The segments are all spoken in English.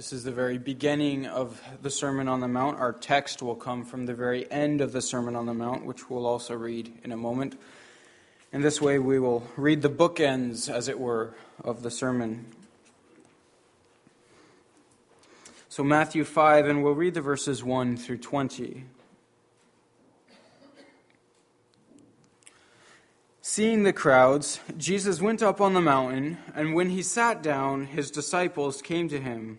This is the very beginning of the Sermon on the Mount. Our text will come from the very end of the Sermon on the Mount, which we'll also read in a moment. In this way, we will read the bookends, as it were, of the sermon. So, Matthew 5, and we'll read the verses 1 through 20. Seeing the crowds, Jesus went up on the mountain, and when he sat down, his disciples came to him.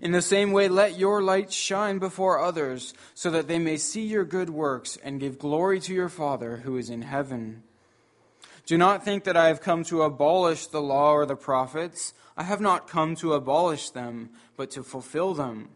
In the same way, let your light shine before others, so that they may see your good works and give glory to your Father who is in heaven. Do not think that I have come to abolish the law or the prophets. I have not come to abolish them, but to fulfill them.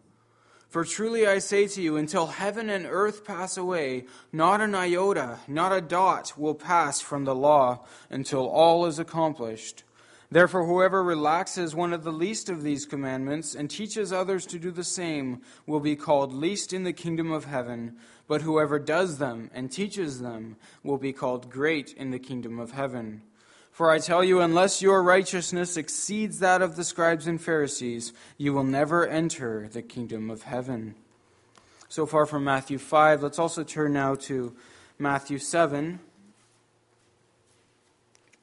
For truly I say to you, until heaven and earth pass away, not an iota, not a dot will pass from the law until all is accomplished. Therefore, whoever relaxes one of the least of these commandments and teaches others to do the same will be called least in the kingdom of heaven, but whoever does them and teaches them will be called great in the kingdom of heaven. For I tell you, unless your righteousness exceeds that of the scribes and Pharisees, you will never enter the kingdom of heaven. So far from Matthew 5, let's also turn now to Matthew 7,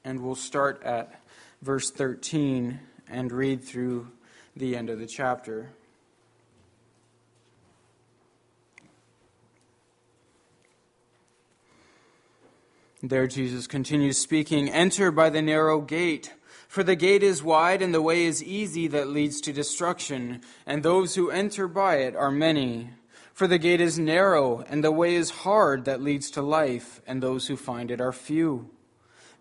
and we'll start at verse 13 and read through the end of the chapter. There Jesus continues speaking Enter by the narrow gate, for the gate is wide and the way is easy that leads to destruction, and those who enter by it are many. For the gate is narrow and the way is hard that leads to life, and those who find it are few.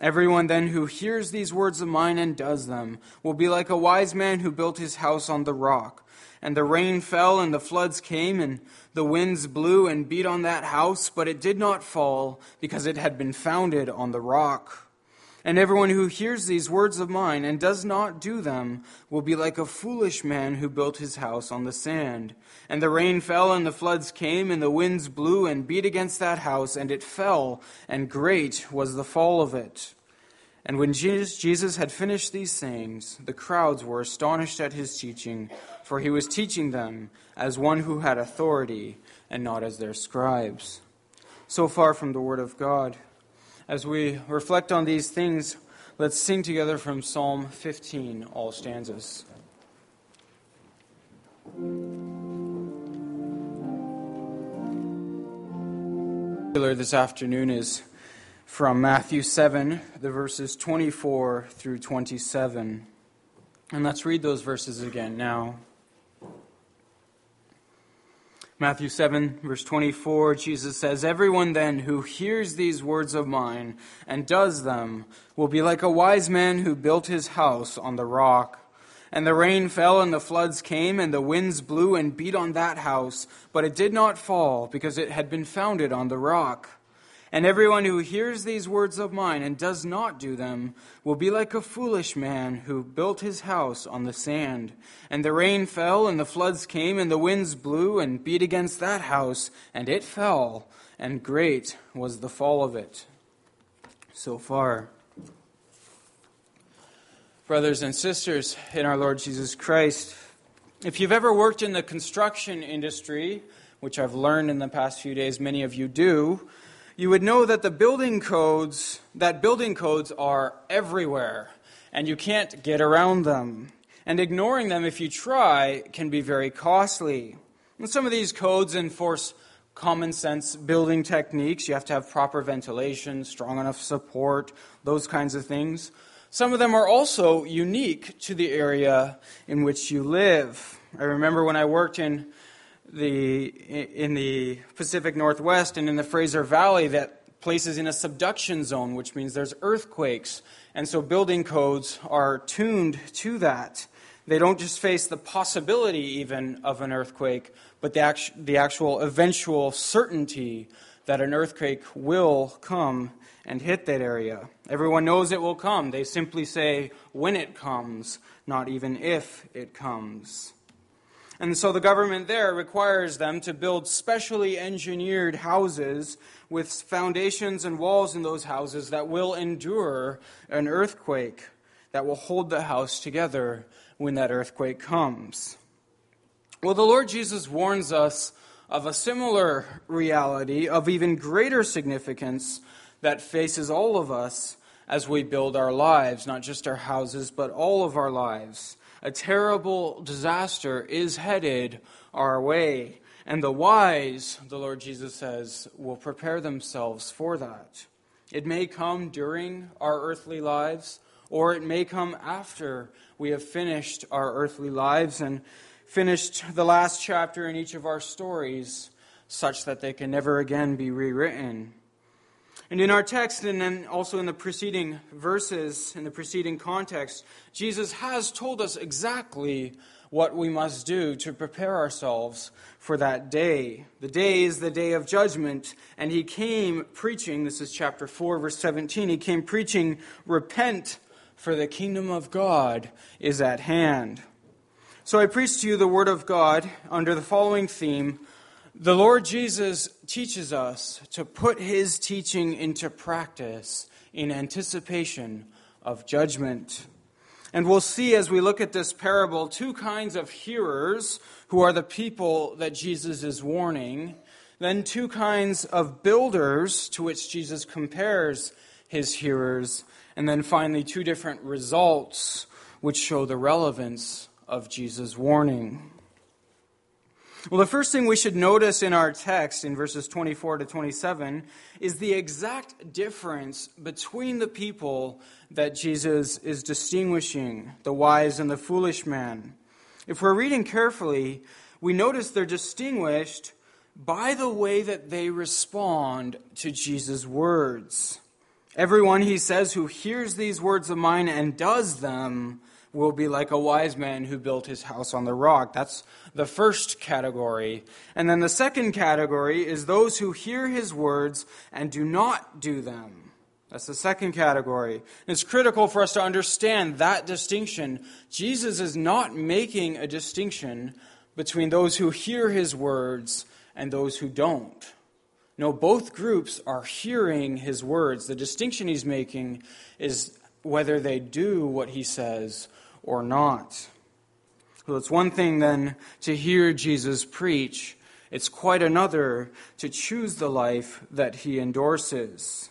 Everyone then who hears these words of mine and does them will be like a wise man who built his house on the rock. And the rain fell, and the floods came, and the winds blew and beat on that house, but it did not fall, because it had been founded on the rock. And everyone who hears these words of mine and does not do them will be like a foolish man who built his house on the sand. And the rain fell, and the floods came, and the winds blew and beat against that house, and it fell, and great was the fall of it. And when Jesus had finished these sayings, the crowds were astonished at his teaching, for he was teaching them as one who had authority, and not as their scribes. So far from the Word of God. As we reflect on these things, Let's sing together from Psalm 15, all stanzas. This afternoon is from Matthew 7, the verses 24 through 27. And let's read those verses again now. Matthew 7, verse 24, Jesus says, Everyone then who hears these words of mine and does them will be like a wise man who built his house on the rock. And the rain fell, and the floods came, and the winds blew and beat on that house, but it did not fall, because it had been founded on the rock. And everyone who hears these words of mine and does not do them will be like a foolish man who built his house on the sand. And the rain fell, and the floods came, and the winds blew and beat against that house, and it fell, and great was the fall of it. So far. Brothers and sisters in our Lord Jesus Christ, if you've ever worked in the construction industry, which I've learned in the past few days many of you do, you would know that the building codes, that building codes are everywhere, and you can't get around them. And ignoring them, if you try, can be very costly. And some of these codes enforce common sense building techniques. You have to have proper ventilation, strong enough support, those kinds of things. Some of them are also unique to the area in which you live. I remember when I worked in the, in the Pacific Northwest and in the Fraser Valley that places in a subduction zone, which means there's earthquakes. And so building codes are tuned to that. They don't just face the possibility even of an earthquake, but the, actu- the actual eventual certainty that an earthquake will come and hit that area. Everyone knows it will come. They simply say when it comes, not even if it comes. And so the government there requires them to build specially engineered houses with foundations and walls in those houses that will endure an earthquake, that will hold the house together when that earthquake comes. Well, the Lord Jesus warns us of a similar reality of even greater significance that faces all of us as we build our lives, not just our houses, but all of our lives a terrible disaster is headed our way. And the wise, the Lord Jesus says, will prepare themselves for that. It may come during our earthly lives, or it may come after we have finished our earthly lives and finished the last chapter in each of our stories, such that they can never again be rewritten. And in our text, and then also in the preceding verses, in the preceding context, Jesus has told us exactly what we must do to prepare ourselves for that day. The day is the day of judgment, and he came preaching, this is chapter 4, verse 17, he came preaching, Repent, for the kingdom of God is at hand. So I preach to you the word of God under the following theme the Lord Jesus teaches us to put his teaching into practice in anticipation of judgment. And we'll see as we look at this parable two kinds of hearers who are the people that Jesus is warning, then two kinds of builders to which Jesus compares his hearers, and then finally two different results which show the relevance of Jesus' warning. Well, the first thing we should notice in our text in verses 24 to 27 is the exact difference between the people that Jesus is distinguishing, the wise and the foolish man. If we're reading carefully, we notice they're distinguished by the way that they respond to Jesus' words. Everyone, he says, who hears these words of mine and does them will be like a wise man who built his house on the rock. That's the first category. And then the second category is those who hear his words and do not do them. That's the second category. And it's critical for us to understand that distinction. Jesus is not making a distinction between those who hear his words and those who don't. No, both groups are hearing his words. The distinction he's making is whether they do what he says or not. Well, it's one thing then to hear Jesus preach, it's quite another to choose the life that he endorses.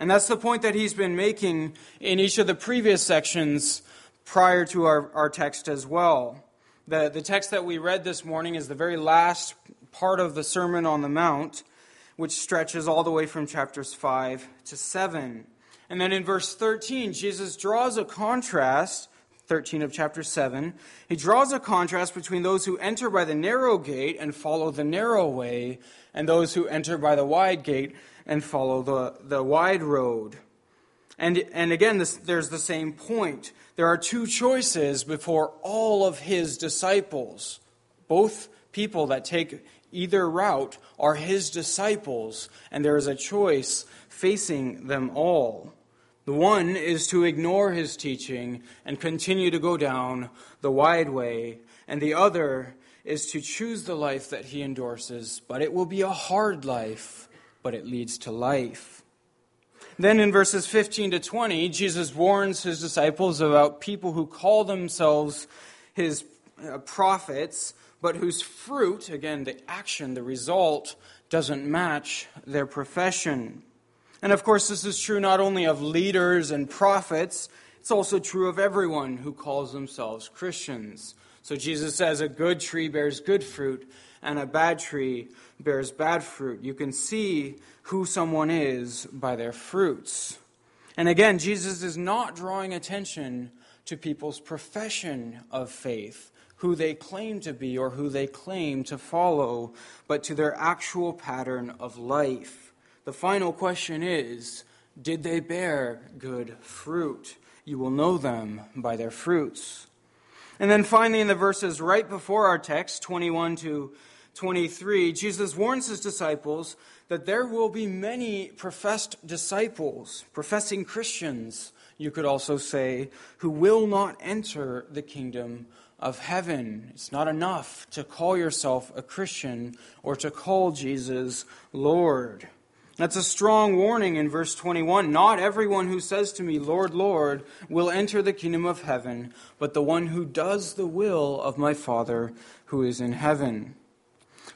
And that's the point that he's been making in each of the previous sections prior to our, our text as well. The, the text that we read this morning is the very last part of the Sermon on the Mount, which stretches all the way from chapters 5 to 7. And then in verse 13, Jesus draws a contrast 13 of chapter 7, he draws a contrast between those who enter by the narrow gate and follow the narrow way, and those who enter by the wide gate and follow the, the wide road. And, and again, this, there's the same point. There are two choices before all of his disciples. Both people that take either route are his disciples, and there is a choice facing them all. The one is to ignore his teaching and continue to go down the wide way, and the other is to choose the life that he endorses, but it will be a hard life, but it leads to life. Then in verses 15 to 20, Jesus warns his disciples about people who call themselves his uh, prophets, but whose fruit, again, the action, the result, doesn't match their profession. And of course, this is true not only of leaders and prophets, it's also true of everyone who calls themselves Christians. So Jesus says a good tree bears good fruit, and a bad tree bears bad fruit. You can see who someone is by their fruits. And again, Jesus is not drawing attention to people's profession of faith, who they claim to be or who they claim to follow, but to their actual pattern of life. The final question is Did they bear good fruit? You will know them by their fruits. And then finally, in the verses right before our text, 21 to 23, Jesus warns his disciples that there will be many professed disciples, professing Christians, you could also say, who will not enter the kingdom of heaven. It's not enough to call yourself a Christian or to call Jesus Lord. That's a strong warning in verse 21. Not everyone who says to me, Lord, Lord, will enter the kingdom of heaven, but the one who does the will of my Father who is in heaven.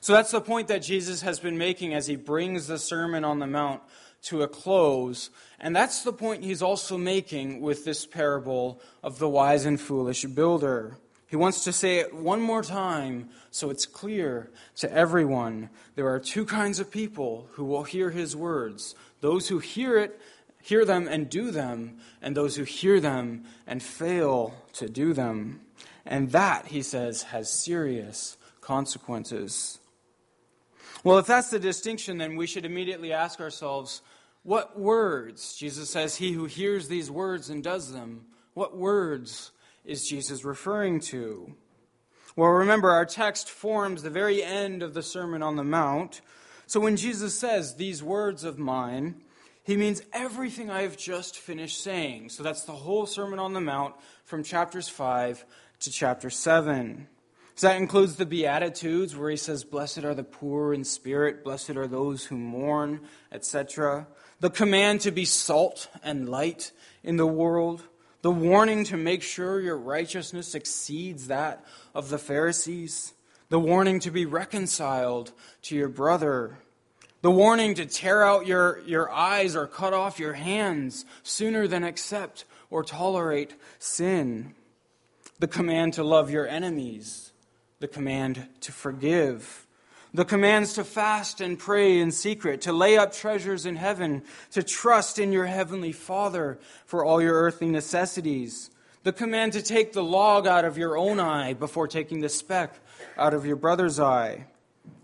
So that's the point that Jesus has been making as he brings the Sermon on the Mount to a close. And that's the point he's also making with this parable of the wise and foolish builder. He wants to say it one more time so it's clear to everyone. There are two kinds of people who will hear his words those who hear it, hear them and do them, and those who hear them and fail to do them. And that, he says, has serious consequences. Well, if that's the distinction, then we should immediately ask ourselves what words? Jesus says, He who hears these words and does them, what words is Jesus referring to? Well, remember, our text forms the very end of the Sermon on the Mount. So when Jesus says, These words of mine, he means everything I have just finished saying. So that's the whole Sermon on the Mount from chapters 5 to chapter 7. So that includes the Beatitudes, where he says, Blessed are the poor in spirit, blessed are those who mourn, etc. The command to be salt and light in the world the warning to make sure your righteousness exceeds that of the Pharisees, the warning to be reconciled to your brother, the warning to tear out your, your eyes or cut off your hands sooner than accept or tolerate sin, the command to love your enemies, the command to forgive the commands to fast and pray in secret, to lay up treasures in heaven, to trust in your heavenly Father for all your earthly necessities. The command to take the log out of your own eye before taking the speck out of your brother's eye.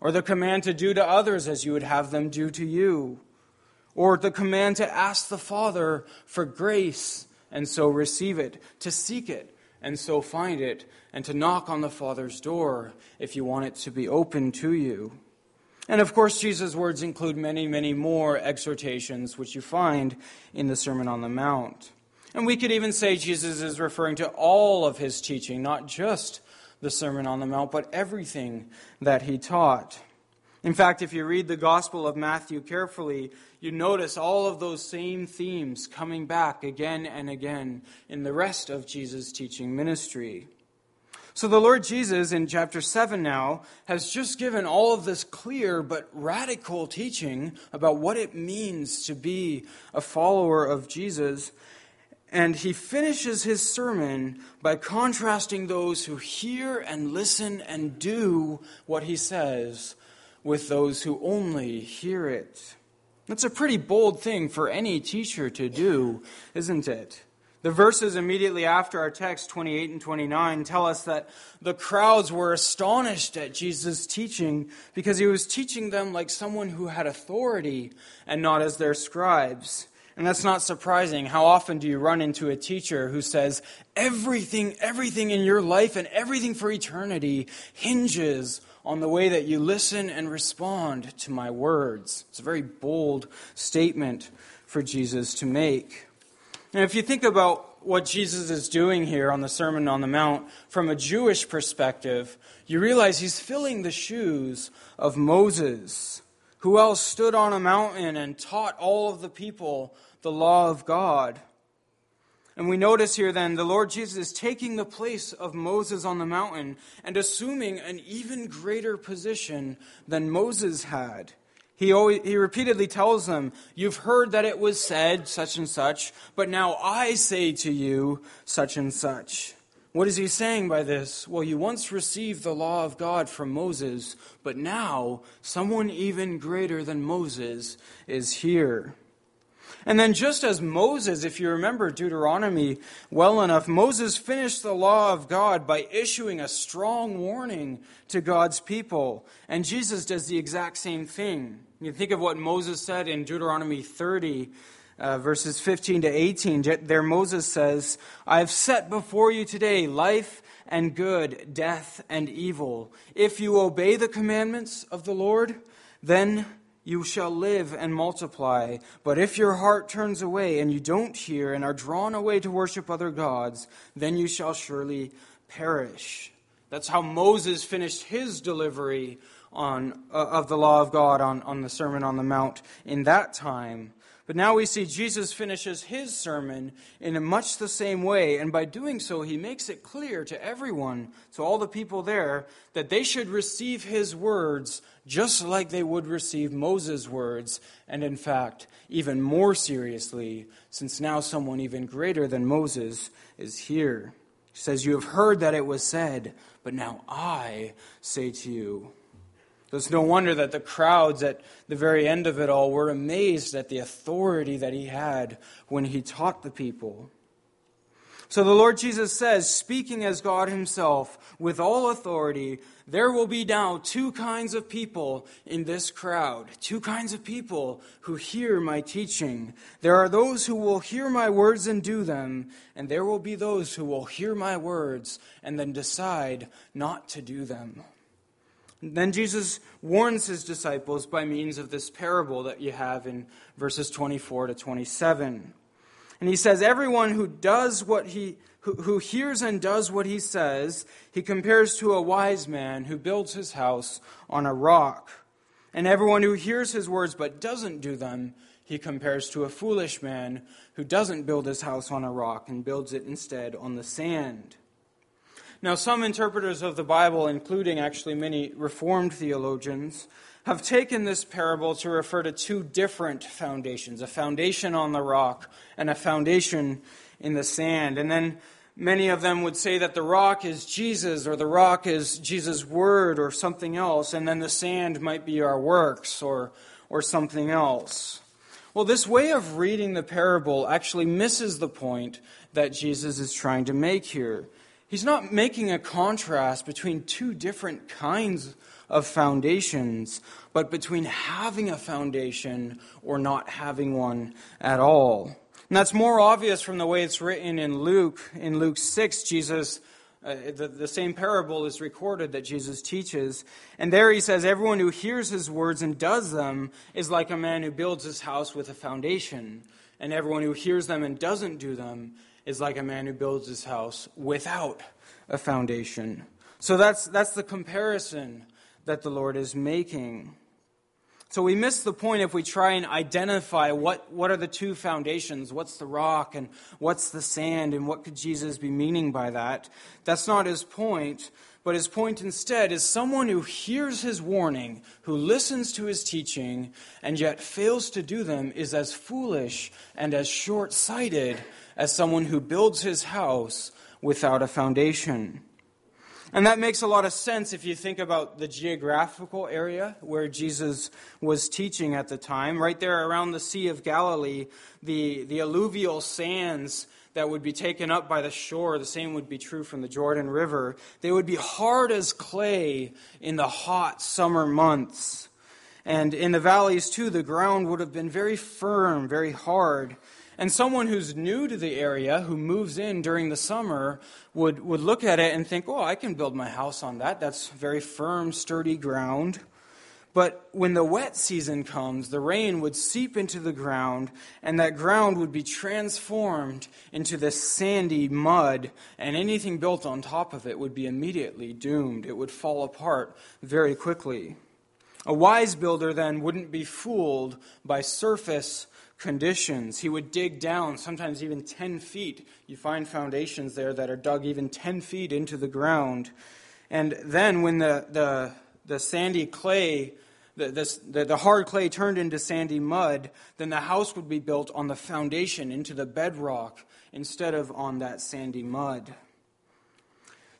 Or the command to do to others as you would have them do to you. Or the command to ask the Father for grace and so receive it, to seek it and so find it, and to knock on the Father's door if you want it to be open to you. And of course, Jesus' words include many, many more exhortations which you find in the Sermon on the Mount. And we could even say Jesus is referring to all of his teaching, not just the Sermon on the Mount, but everything that he taught. In fact, if you read the Gospel of Matthew carefully, you notice all of those same themes coming back again and again in the rest of Jesus' teaching ministry. So the Lord Jesus in chapter 7 now has just given all of this clear but radical teaching about what it means to be a follower of Jesus. And he finishes his sermon by contrasting those who hear and listen and do what he says with those who only hear it. That's a pretty bold thing for any teacher to do, isn't it? The verses immediately after our text, 28 and 29, tell us that the crowds were astonished at Jesus' teaching because he was teaching them like someone who had authority and not as their scribes. And that's not surprising. How often do you run into a teacher who says, everything, everything in your life and everything for eternity hinges on the way that you listen and respond to my words? It's a very bold statement for Jesus to make. And if you think about what Jesus is doing here on the Sermon on the Mount from a Jewish perspective, you realize he's filling the shoes of Moses, who else stood on a mountain and taught all of the people the law of God. And we notice here then the Lord Jesus is taking the place of Moses on the mountain and assuming an even greater position than Moses had. He, always, he repeatedly tells them, You've heard that it was said such and such, but now I say to you such and such. What is he saying by this? Well, you once received the law of God from Moses, but now someone even greater than Moses is here. And then, just as Moses, if you remember Deuteronomy well enough, Moses finished the law of God by issuing a strong warning to God's people. And Jesus does the exact same thing. You think of what Moses said in Deuteronomy 30, uh, verses 15 to 18. There, Moses says, I have set before you today life and good, death and evil. If you obey the commandments of the Lord, then you shall live and multiply. But if your heart turns away and you don't hear and are drawn away to worship other gods, then you shall surely perish. That's how Moses finished his delivery on, uh, of the law of God on, on the Sermon on the Mount in that time. But now we see Jesus finishes his sermon in much the same way, and by doing so, he makes it clear to everyone, to all the people there, that they should receive his words just like they would receive Moses' words, and in fact, even more seriously, since now someone even greater than Moses is here. He says, You have heard that it was said, but now I say to you. It's no wonder that the crowds at the very end of it all were amazed at the authority that he had when he taught the people. So the Lord Jesus says, speaking as God Himself, with all authority, there will be now two kinds of people in this crowd, two kinds of people who hear my teaching. There are those who will hear my words and do them, and there will be those who will hear my words and then decide not to do them. Then Jesus warns his disciples by means of this parable that you have in verses 24 to 27. And he says, Everyone who does what he who, who hears and does what he says, he compares to a wise man who builds his house on a rock. And everyone who hears his words but doesn't do them, he compares to a foolish man who doesn't build his house on a rock and builds it instead on the sand. Now, some interpreters of the Bible, including actually many Reformed theologians, have taken this parable to refer to two different foundations a foundation on the rock and a foundation in the sand. And then many of them would say that the rock is Jesus or the rock is Jesus' word or something else, and then the sand might be our works or, or something else. Well, this way of reading the parable actually misses the point that Jesus is trying to make here. He's not making a contrast between two different kinds of foundations, but between having a foundation or not having one at all. And that's more obvious from the way it's written in Luke. In Luke 6, Jesus, uh, the, the same parable is recorded that Jesus teaches. And there he says, Everyone who hears his words and does them is like a man who builds his house with a foundation. And everyone who hears them and doesn't do them is like a man who builds his house without a foundation. So that's, that's the comparison that the Lord is making. So we miss the point if we try and identify what, what are the two foundations, what's the rock and what's the sand, and what could Jesus be meaning by that. That's not his point. But his point instead is someone who hears his warning, who listens to his teaching, and yet fails to do them is as foolish and as short sighted as someone who builds his house without a foundation. And that makes a lot of sense if you think about the geographical area where Jesus was teaching at the time. Right there around the Sea of Galilee, the, the alluvial sands that would be taken up by the shore, the same would be true from the Jordan River. They would be hard as clay in the hot summer months. And in the valleys, too, the ground would have been very firm, very hard. And someone who's new to the area, who moves in during the summer, would, would look at it and think, oh, I can build my house on that. That's very firm, sturdy ground. But when the wet season comes, the rain would seep into the ground, and that ground would be transformed into this sandy mud, and anything built on top of it would be immediately doomed. It would fall apart very quickly. A wise builder then wouldn't be fooled by surface conditions. He would dig down, sometimes even 10 feet. You find foundations there that are dug even 10 feet into the ground. And then when the, the, the sandy clay the, the, the hard clay turned into sandy mud, then the house would be built on the foundation, into the bedrock, instead of on that sandy mud.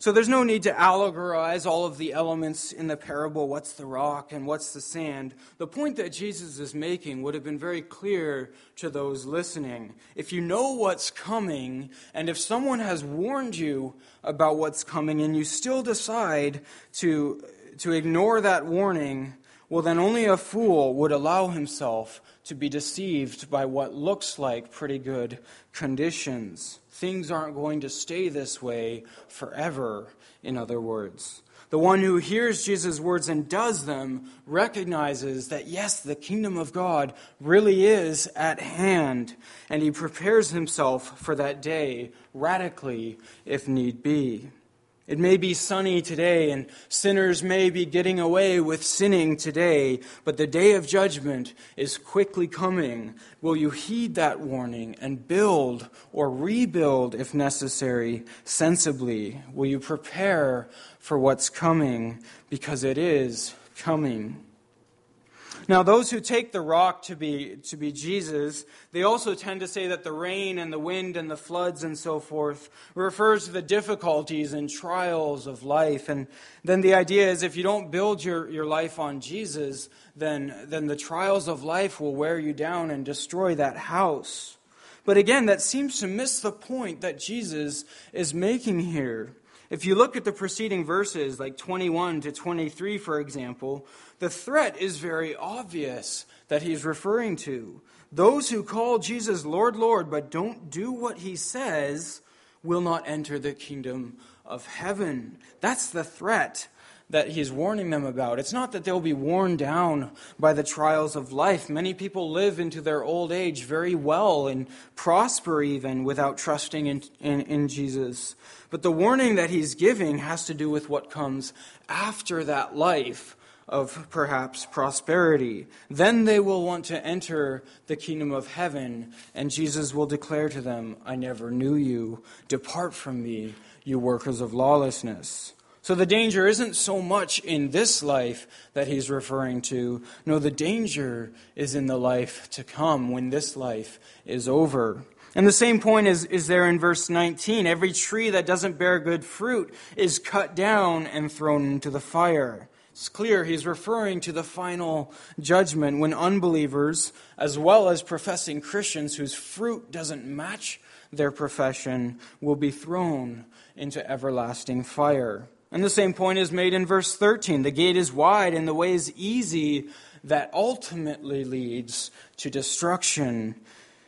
So there's no need to allegorize all of the elements in the parable what's the rock and what's the sand. The point that Jesus is making would have been very clear to those listening. If you know what's coming, and if someone has warned you about what's coming, and you still decide to, to ignore that warning, well, then only a fool would allow himself to be deceived by what looks like pretty good conditions. Things aren't going to stay this way forever, in other words. The one who hears Jesus' words and does them recognizes that, yes, the kingdom of God really is at hand, and he prepares himself for that day radically if need be. It may be sunny today, and sinners may be getting away with sinning today, but the day of judgment is quickly coming. Will you heed that warning and build or rebuild, if necessary, sensibly? Will you prepare for what's coming? Because it is coming. Now, those who take the rock to be, to be Jesus, they also tend to say that the rain and the wind and the floods and so forth refers to the difficulties and trials of life. And then the idea is if you don't build your, your life on Jesus, then, then the trials of life will wear you down and destroy that house. But again, that seems to miss the point that Jesus is making here. If you look at the preceding verses, like 21 to 23, for example, the threat is very obvious that he's referring to. Those who call Jesus Lord, Lord, but don't do what he says, will not enter the kingdom of heaven. That's the threat that he's warning them about. It's not that they'll be worn down by the trials of life. Many people live into their old age very well and prosper even without trusting in, in, in, Jesus. But the warning that he's giving has to do with what comes after that life of perhaps prosperity. Then they will want to enter the kingdom of heaven, and Jesus will declare to them, I never knew you. Depart from me, you workers of lawlessness. So the danger isn't so much in this life that he's referring to. No, the danger is in the life to come when this life is over. And the same point is, is there in verse 19. Every tree that doesn't bear good fruit is cut down and thrown into the fire. It's clear he's referring to the final judgment when unbelievers, as well as professing Christians whose fruit doesn't match their profession, will be thrown into everlasting fire. And the same point is made in verse 13. The gate is wide and the way is easy that ultimately leads to destruction,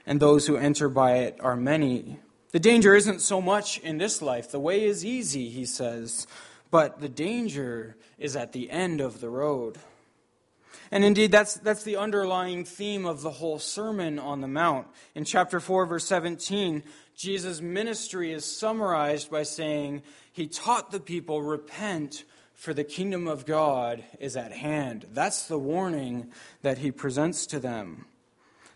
and those who enter by it are many. The danger isn't so much in this life. The way is easy, he says, but the danger is at the end of the road. And indeed, that's, that's the underlying theme of the whole Sermon on the Mount. In chapter 4, verse 17, Jesus' ministry is summarized by saying, He taught the people, Repent, for the kingdom of God is at hand. That's the warning that he presents to them.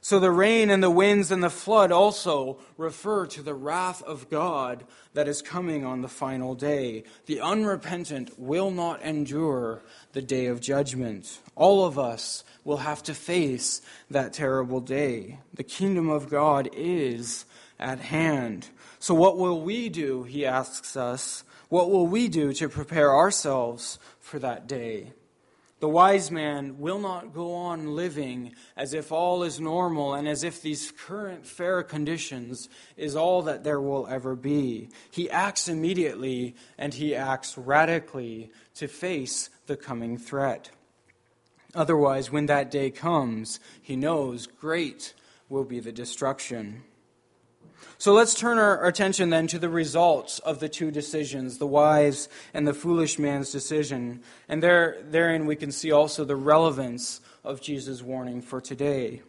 So the rain and the winds and the flood also refer to the wrath of God that is coming on the final day. The unrepentant will not endure the day of judgment. All of us will have to face that terrible day. The kingdom of God is at hand. So what will we do, he asks us, what will we do to prepare ourselves for that day? The wise man will not go on living as if all is normal and as if these current fair conditions is all that there will ever be. He acts immediately and he acts radically to face the coming threat. Otherwise, when that day comes, he knows great will be the destruction. So let's turn our attention then to the results of the two decisions, the wise and the foolish man's decision. And there, therein we can see also the relevance of Jesus' warning for today.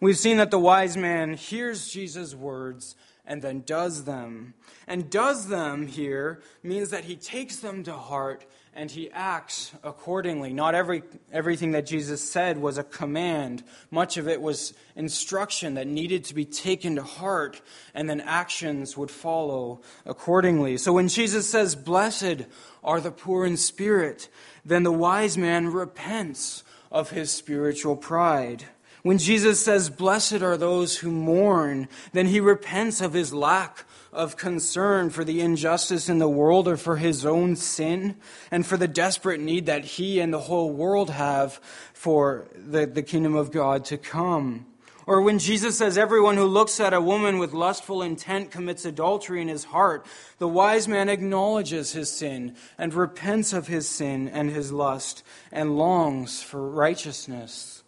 We've seen that the wise man hears Jesus' words and then does them. And does them here means that he takes them to heart and he acts accordingly. Not every, everything that Jesus said was a command, much of it was instruction that needed to be taken to heart, and then actions would follow accordingly. So when Jesus says, Blessed are the poor in spirit, then the wise man repents of his spiritual pride. When Jesus says, Blessed are those who mourn, then he repents of his lack of concern for the injustice in the world or for his own sin and for the desperate need that he and the whole world have for the, the kingdom of God to come. Or when Jesus says, Everyone who looks at a woman with lustful intent commits adultery in his heart, the wise man acknowledges his sin and repents of his sin and his lust and longs for righteousness.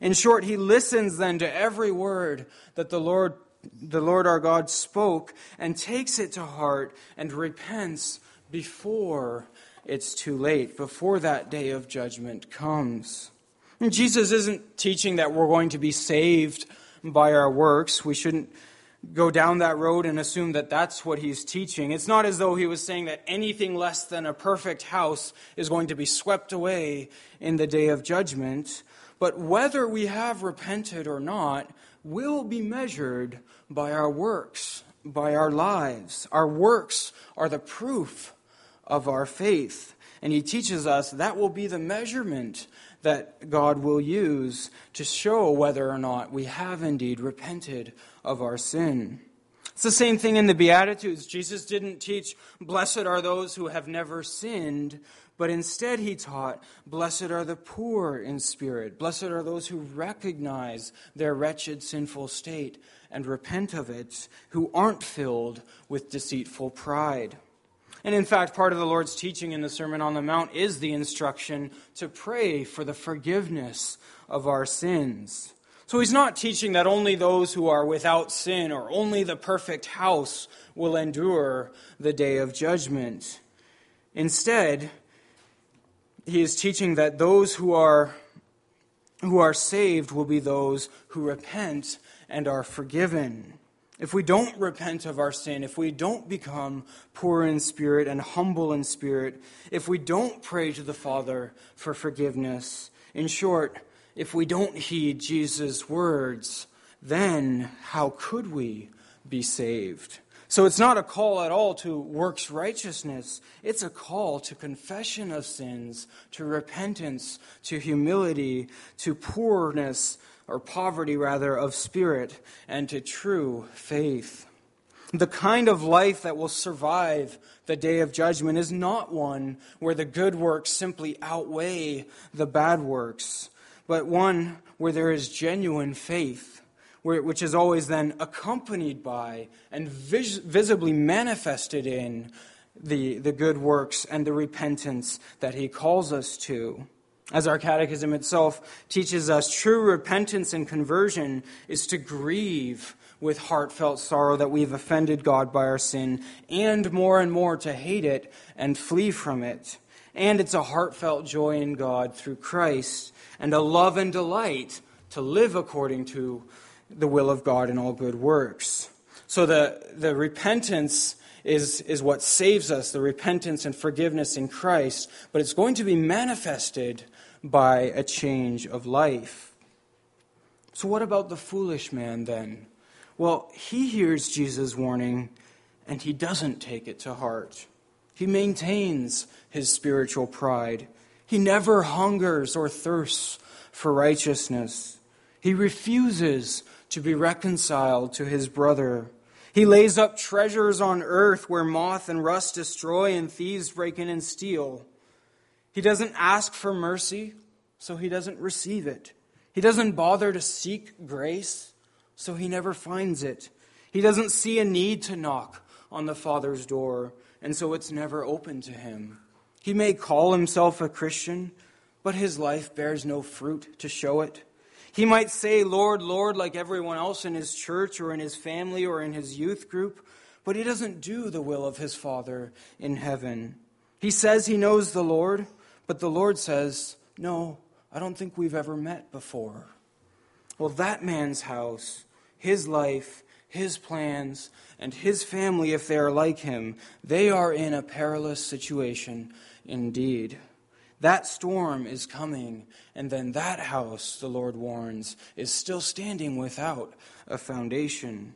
In short, he listens then to every word that the Lord the Lord our God spoke and takes it to heart and repents before it's too late, before that day of judgment comes. And Jesus isn't teaching that we're going to be saved by our works. We shouldn't go down that road and assume that that's what he's teaching. It's not as though he was saying that anything less than a perfect house is going to be swept away in the day of judgment. But whether we have repented or not, will be measured by our works, by our lives. Our works are the proof of our faith. And he teaches us that will be the measurement that God will use to show whether or not we have indeed repented of our sin. It's the same thing in the Beatitudes. Jesus didn't teach, Blessed are those who have never sinned, but instead, he taught, Blessed are the poor in spirit. Blessed are those who recognize their wretched, sinful state and repent of it, who aren't filled with deceitful pride. And in fact, part of the Lord's teaching in the Sermon on the Mount is the instruction to pray for the forgiveness of our sins. So he's not teaching that only those who are without sin or only the perfect house will endure the day of judgment. Instead, he is teaching that those who are, who are saved will be those who repent and are forgiven. If we don't repent of our sin, if we don't become poor in spirit and humble in spirit, if we don't pray to the Father for forgiveness, in short, if we don't heed Jesus' words, then how could we be saved? So it's not a call at all to works righteousness. It's a call to confession of sins, to repentance, to humility, to poorness, or poverty rather, of spirit, and to true faith. The kind of life that will survive the day of judgment is not one where the good works simply outweigh the bad works, but one where there is genuine faith which is always then accompanied by and vis- visibly manifested in the, the good works and the repentance that he calls us to. As our catechism itself teaches us, true repentance and conversion is to grieve with heartfelt sorrow that we've offended God by our sin, and more and more to hate it and flee from it. And it's a heartfelt joy in God through Christ, and a love and delight to live according to the will of God in all good works. So the, the repentance is, is what saves us, the repentance and forgiveness in Christ, but it's going to be manifested by a change of life. So, what about the foolish man then? Well, he hears Jesus' warning and he doesn't take it to heart. He maintains his spiritual pride. He never hungers or thirsts for righteousness. He refuses to be reconciled to his brother. He lays up treasures on earth where moth and rust destroy and thieves break in and steal. He doesn't ask for mercy, so he doesn't receive it. He doesn't bother to seek grace, so he never finds it. He doesn't see a need to knock on the Father's door, and so it's never open to him. He may call himself a Christian, but his life bears no fruit to show it. He might say, Lord, Lord, like everyone else in his church or in his family or in his youth group, but he doesn't do the will of his Father in heaven. He says he knows the Lord, but the Lord says, No, I don't think we've ever met before. Well, that man's house, his life, his plans, and his family, if they are like him, they are in a perilous situation indeed. That storm is coming, and then that house, the Lord warns, is still standing without a foundation.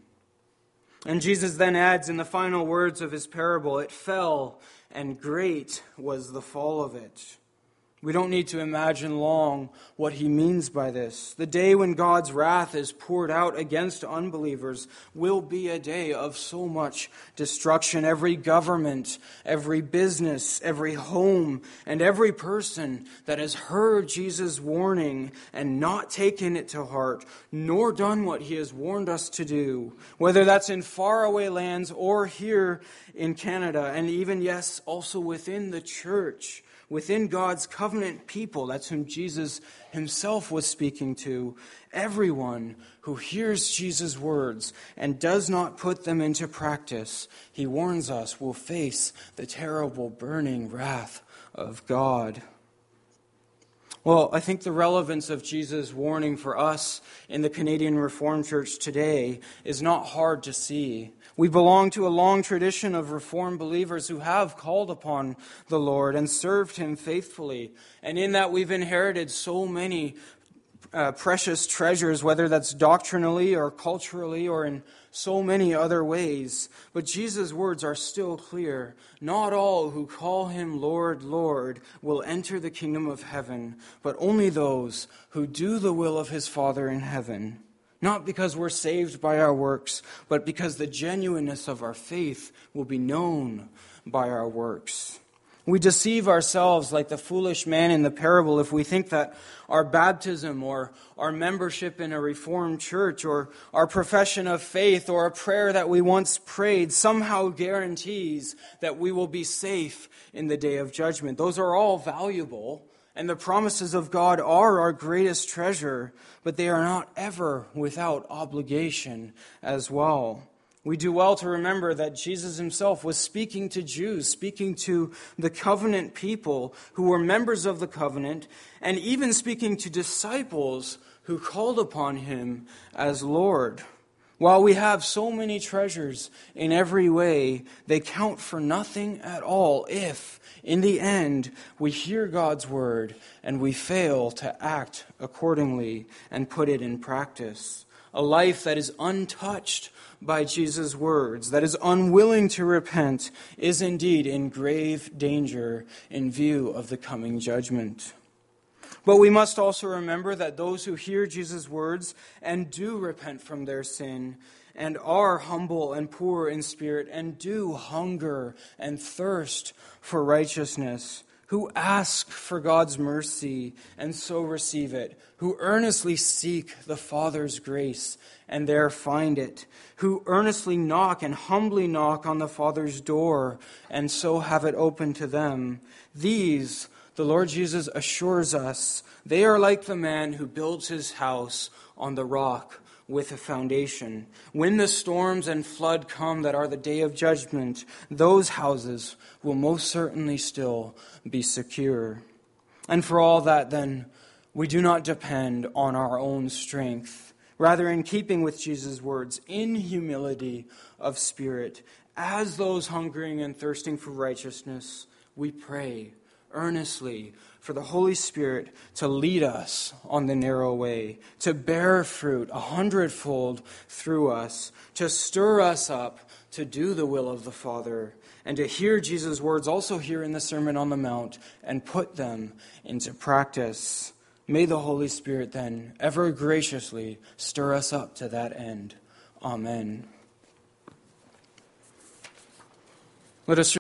And Jesus then adds in the final words of his parable, it fell, and great was the fall of it. We don't need to imagine long what he means by this. The day when God's wrath is poured out against unbelievers will be a day of so much destruction. Every government, every business, every home, and every person that has heard Jesus' warning and not taken it to heart, nor done what he has warned us to do, whether that's in faraway lands or here in Canada, and even, yes, also within the church within God's covenant people, that's whom Jesus himself was speaking to, everyone who hears Jesus' words and does not put them into practice, he warns us, will face the terrible burning wrath of God. Well, I think the relevance of Jesus' warning for us in the Canadian Reformed Church today is not hard to see. We belong to a long tradition of Reformed believers who have called upon the Lord and served Him faithfully. And in that, we've inherited so many uh, precious treasures, whether that's doctrinally or culturally or in so many other ways. But Jesus' words are still clear. Not all who call him Lord, Lord will enter the kingdom of heaven, but only those who do the will of his Father in heaven. Not because we're saved by our works, but because the genuineness of our faith will be known by our works. We deceive ourselves like the foolish man in the parable if we think that our baptism or our membership in a reformed church or our profession of faith or a prayer that we once prayed somehow guarantees that we will be safe in the day of judgment. Those are all valuable, and the promises of God are our greatest treasure, but they are not ever without obligation as well. We do well to remember that Jesus himself was speaking to Jews, speaking to the covenant people who were members of the covenant, and even speaking to disciples who called upon him as Lord. While we have so many treasures in every way, they count for nothing at all if in the end, we hear God's word and we fail to act accordingly and put it in practice. A life that is untouched by Jesus' words, that is unwilling to repent, is indeed in grave danger in view of the coming judgment. But we must also remember that those who hear Jesus' words and do repent from their sin and are humble and poor in spirit and do hunger and thirst for righteousness, who ask for God's mercy and so receive it, who earnestly seek the Father's grace and there find it, who earnestly knock and humbly knock on the Father's door and so have it open to them. These, the Lord Jesus assures us, they are like the man who builds his house on the rock with a foundation. When the storms and flood come that are the day of judgment, those houses will most certainly still be secure. And for all that, then, we do not depend on our own strength. Rather, in keeping with Jesus' words, in humility of spirit, as those hungering and thirsting for righteousness, we pray earnestly for the Holy Spirit to lead us on the narrow way, to bear fruit a hundredfold through us, to stir us up to do the will of the Father, and to hear Jesus' words also here in the Sermon on the Mount and put them into practice. May the Holy Spirit then ever graciously stir us up to that end. Amen. Let us